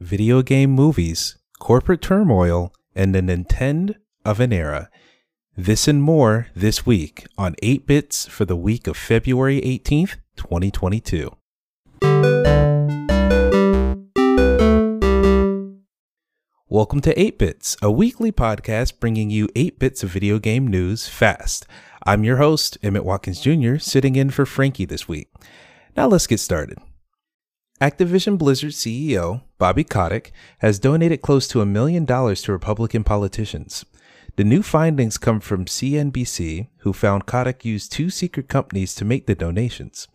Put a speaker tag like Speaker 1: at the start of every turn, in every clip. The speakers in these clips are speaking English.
Speaker 1: video game movies, corporate turmoil, and the Nintendo of an era. This and more this week on 8 Bits for the week of February 18th, 2022. Welcome to 8 Bits, a weekly podcast bringing you 8 bits of video game news fast. I'm your host, Emmett Watkins Jr., sitting in for Frankie this week. Now let's get started. Activision Blizzard CEO Bobby Kotick has donated close to a million dollars to Republican politicians. The new findings come from CNBC, who found Kotick used two secret companies to make the donations.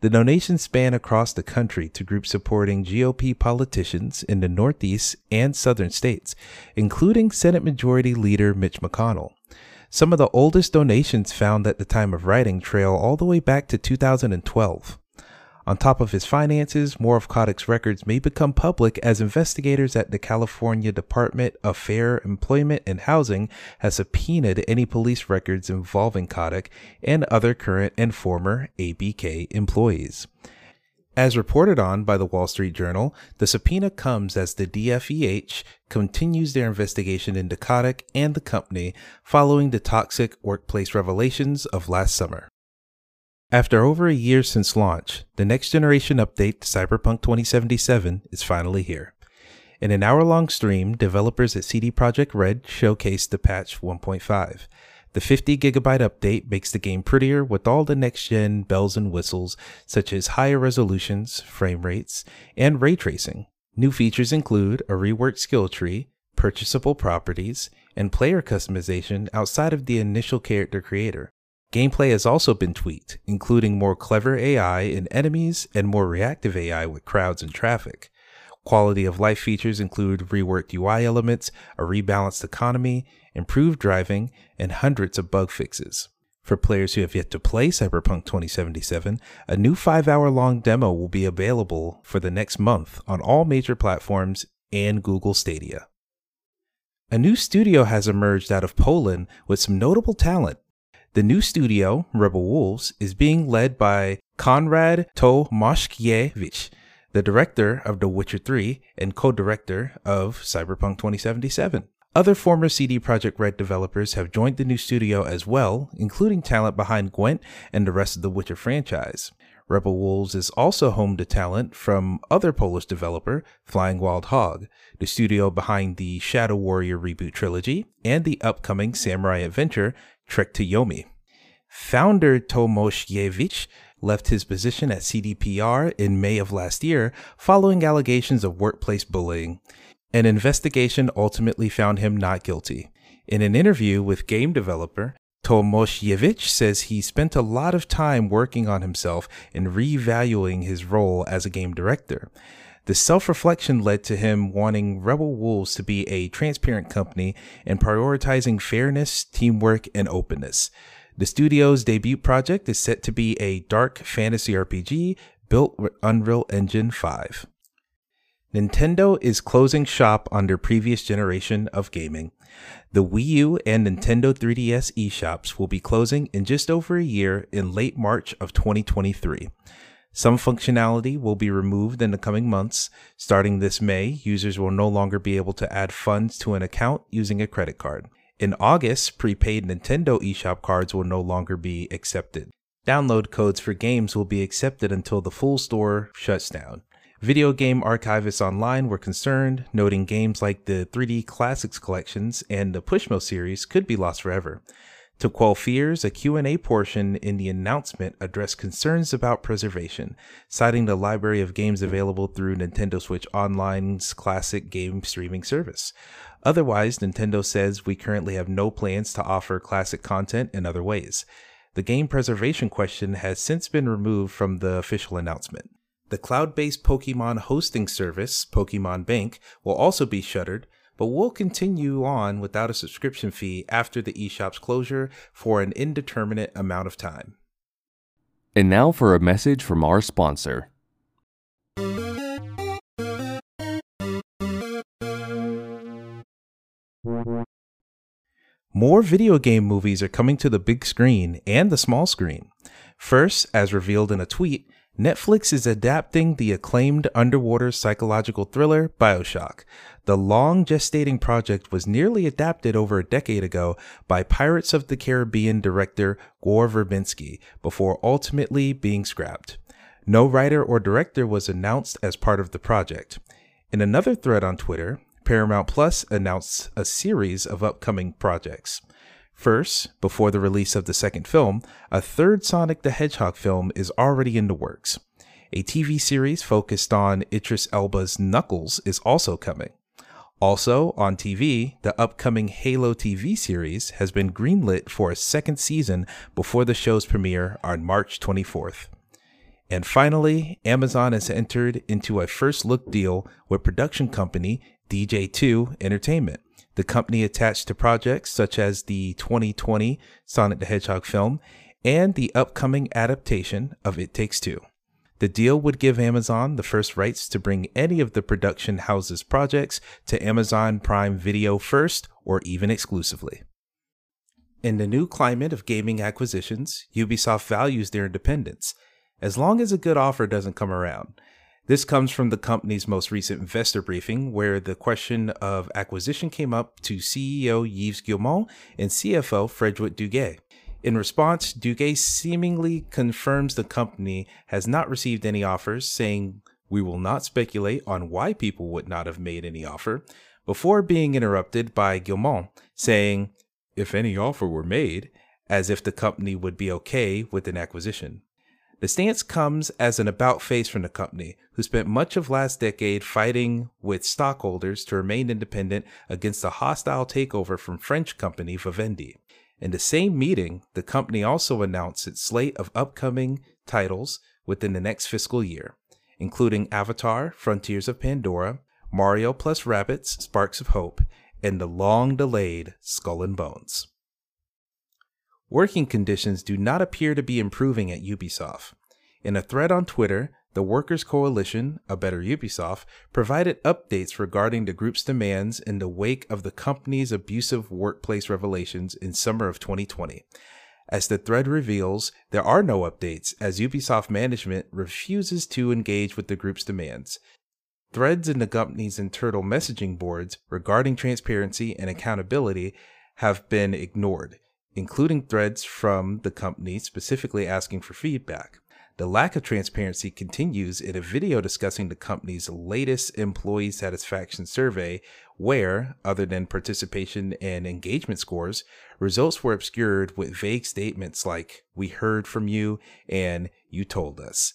Speaker 1: The donations span across the country to groups supporting GOP politicians in the Northeast and Southern states, including Senate Majority Leader Mitch McConnell. Some of the oldest donations found at the time of writing trail all the way back to 2012. On top of his finances, more of Kotick's records may become public as investigators at the California Department of Fair Employment and Housing has subpoenaed any police records involving Kotick and other current and former ABK employees. As reported on by the Wall Street Journal, the subpoena comes as the DFEH continues their investigation into Kotick and the company following the toxic workplace revelations of last summer. After over a year since launch, the next generation update to Cyberpunk 2077 is finally here. In an hour long stream, developers at CD Projekt Red showcased the patch 1.5. The 50 gigabyte update makes the game prettier with all the next gen bells and whistles, such as higher resolutions, frame rates, and ray tracing. New features include a reworked skill tree, purchasable properties, and player customization outside of the initial character creator. Gameplay has also been tweaked, including more clever AI in enemies and more reactive AI with crowds and traffic. Quality of life features include reworked UI elements, a rebalanced economy, improved driving, and hundreds of bug fixes. For players who have yet to play Cyberpunk 2077, a new 5 hour long demo will be available for the next month on all major platforms and Google Stadia. A new studio has emerged out of Poland with some notable talent, the new studio, Rebel Wolves, is being led by Konrad Tomaszkiewicz, the director of The Witcher 3 and co-director of Cyberpunk 2077. Other former CD Projekt Red developers have joined the new studio as well, including talent behind Gwent and the rest of the Witcher franchise. Rebel Wolves is also home to talent from other Polish developer, Flying Wild Hog, the studio behind the Shadow Warrior reboot trilogy and the upcoming samurai adventure Trek to Yomi. Founder Tomaszkiewicz left his position at CDPR in May of last year following allegations of workplace bullying. An investigation ultimately found him not guilty. In an interview with game developer, Tomaszkiewicz says he spent a lot of time working on himself and revaluing his role as a game director. The self reflection led to him wanting Rebel Wolves to be a transparent company and prioritizing fairness, teamwork, and openness. The studio's debut project is set to be a dark fantasy RPG built with Unreal Engine 5. Nintendo is closing shop on their previous generation of gaming. The Wii U and Nintendo 3DS eShops will be closing in just over a year in late March of 2023. Some functionality will be removed in the coming months. Starting this May, users will no longer be able to add funds to an account using a credit card. In August, prepaid Nintendo eShop cards will no longer be accepted. Download codes for games will be accepted until the full store shuts down. Video game archivists online were concerned, noting games like the 3D Classics collections and the Pushmo series could be lost forever. To quell fears, a Q&A portion in the announcement addressed concerns about preservation, citing the library of games available through Nintendo Switch Online's classic game streaming service. Otherwise, Nintendo says we currently have no plans to offer classic content in other ways. The game preservation question has since been removed from the official announcement. The cloud based Pokemon hosting service, Pokemon Bank, will also be shuttered, but we'll continue on without a subscription fee after the eShop's closure for an indeterminate amount of time.
Speaker 2: And now for a message from our sponsor.
Speaker 1: More video game movies are coming to the big screen and the small screen. First, as revealed in a tweet, Netflix is adapting the acclaimed underwater psychological thriller Bioshock. The long gestating project was nearly adapted over a decade ago by Pirates of the Caribbean director Gore Verbinski before ultimately being scrapped. No writer or director was announced as part of the project. In another thread on Twitter, Paramount Plus announced a series of upcoming projects. First, before the release of the second film, a third Sonic the Hedgehog film is already in the works. A TV series focused on Idris Elba's Knuckles is also coming. Also, on TV, the upcoming Halo TV series has been greenlit for a second season before the show's premiere on March 24th. And finally, Amazon has entered into a first look deal with production company DJ2 Entertainment the company attached to projects such as the 2020 Sonic the Hedgehog film and the upcoming adaptation of It Takes Two. The deal would give Amazon the first rights to bring any of the production house's projects to Amazon Prime Video first or even exclusively. In the new climate of gaming acquisitions, Ubisoft values their independence, as long as a good offer doesn't come around. This comes from the company's most recent investor briefing, where the question of acquisition came up to CEO Yves Guillemot and CFO Frederic Duguay. In response, Duguay seemingly confirms the company has not received any offers, saying, We will not speculate on why people would not have made any offer, before being interrupted by Guillemot, saying, If any offer were made, as if the company would be okay with an acquisition. The stance comes as an about face from the company, who spent much of last decade fighting with stockholders to remain independent against a hostile takeover from French company Vivendi. In the same meeting, the company also announced its slate of upcoming titles within the next fiscal year, including Avatar Frontiers of Pandora, Mario plus Rabbits, Sparks of Hope, and the long delayed Skull and Bones. Working conditions do not appear to be improving at Ubisoft. In a thread on Twitter, the Workers' Coalition, A Better Ubisoft, provided updates regarding the group's demands in the wake of the company's abusive workplace revelations in summer of 2020. As the thread reveals, there are no updates as Ubisoft management refuses to engage with the group's demands. Threads in the company's internal messaging boards regarding transparency and accountability have been ignored, including threads from the company specifically asking for feedback. The lack of transparency continues in a video discussing the company's latest employee satisfaction survey, where, other than participation and engagement scores, results were obscured with vague statements like, We heard from you and You told us.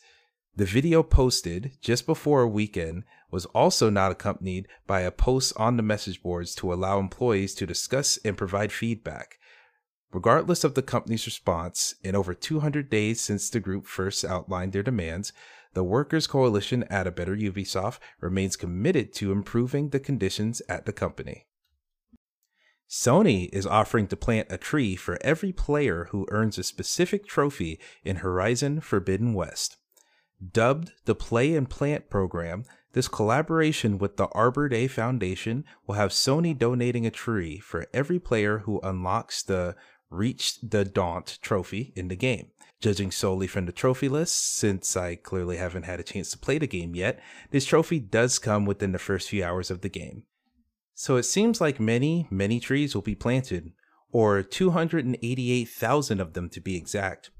Speaker 1: The video posted just before a weekend was also not accompanied by a post on the message boards to allow employees to discuss and provide feedback. Regardless of the company's response, in over 200 days since the group first outlined their demands, the Workers' Coalition at A Better Ubisoft remains committed to improving the conditions at the company. Sony is offering to plant a tree for every player who earns a specific trophy in Horizon Forbidden West. Dubbed the Play and Plant program, this collaboration with the Arbor Day Foundation will have Sony donating a tree for every player who unlocks the reached the Daunt trophy in the game. Judging solely from the trophy list, since I clearly haven't had a chance to play the game yet, this trophy does come within the first few hours of the game. So it seems like many, many trees will be planted, or 288,000 of them to be exact.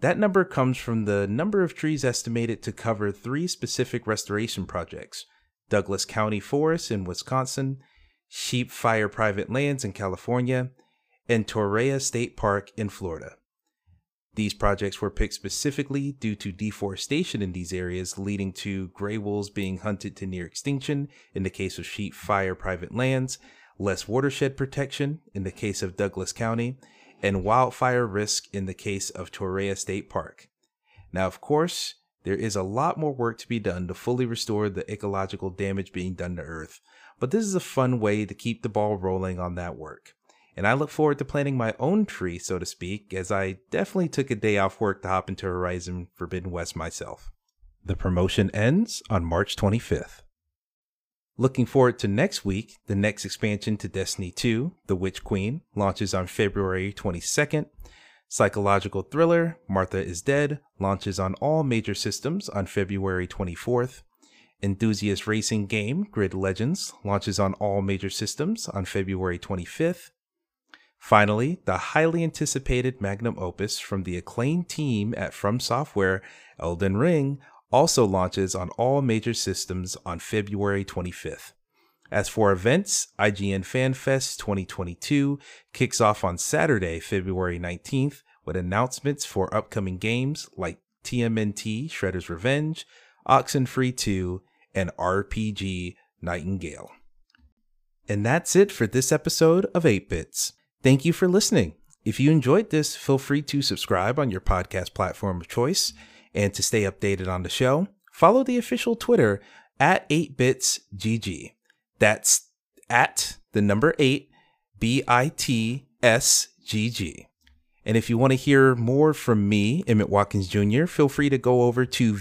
Speaker 1: That number comes from the number of trees estimated to cover three specific restoration projects Douglas County Forest in Wisconsin, Sheep Fire Private Lands in California, and Torreya State Park in Florida. These projects were picked specifically due to deforestation in these areas, leading to gray wolves being hunted to near extinction in the case of sheep fire private lands, less watershed protection in the case of Douglas County, and wildfire risk in the case of Torreya State Park. Now, of course, there is a lot more work to be done to fully restore the ecological damage being done to Earth, but this is a fun way to keep the ball rolling on that work and I look forward to planting my own tree, so to speak, as I definitely took a day off work to hop into Horizon Forbidden West myself. The promotion ends on March 25th. Looking forward to next week, the next expansion to Destiny 2, The Witch Queen, launches on February 22nd. Psychological thriller Martha is Dead launches on all major systems on February 24th. Enthusiast racing game Grid Legends launches on all major systems on February 25th. Finally, the highly anticipated magnum opus from the acclaimed team at From Software, Elden Ring, also launches on all major systems on February 25th. As for events, IGN FanFest 2022 kicks off on Saturday, February 19th, with announcements for upcoming games like TMNT Shredder's Revenge, Oxenfree 2, and RPG Nightingale. And that's it for this episode of 8 Bits. Thank you for listening. If you enjoyed this, feel free to subscribe on your podcast platform of choice. And to stay updated on the show, follow the official Twitter at 8bitsgg. That's at the number 8 B I T S G G. And if you want to hear more from me, Emmett Watkins Jr., feel free to go over to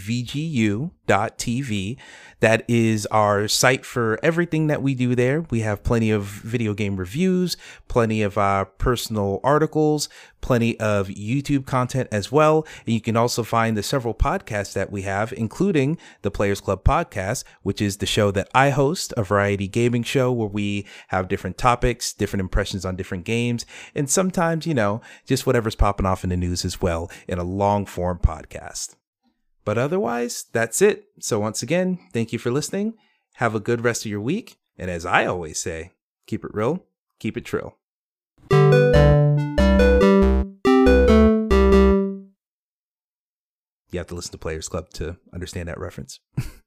Speaker 1: VGU.tv. That is our site for everything that we do there. We have plenty of video game reviews, plenty of uh, personal articles, plenty of YouTube content as well. And you can also find the several podcasts that we have, including the Players Club podcast, which is the show that I host, a variety gaming show where we have different topics, different impressions on different games, and sometimes, you know, just whatever's popping off in the news as well in a long form podcast. But otherwise, that's it. So once again, thank you for listening. Have a good rest of your week. And as I always say, keep it real, keep it trill. You have to listen to Players Club to understand that reference.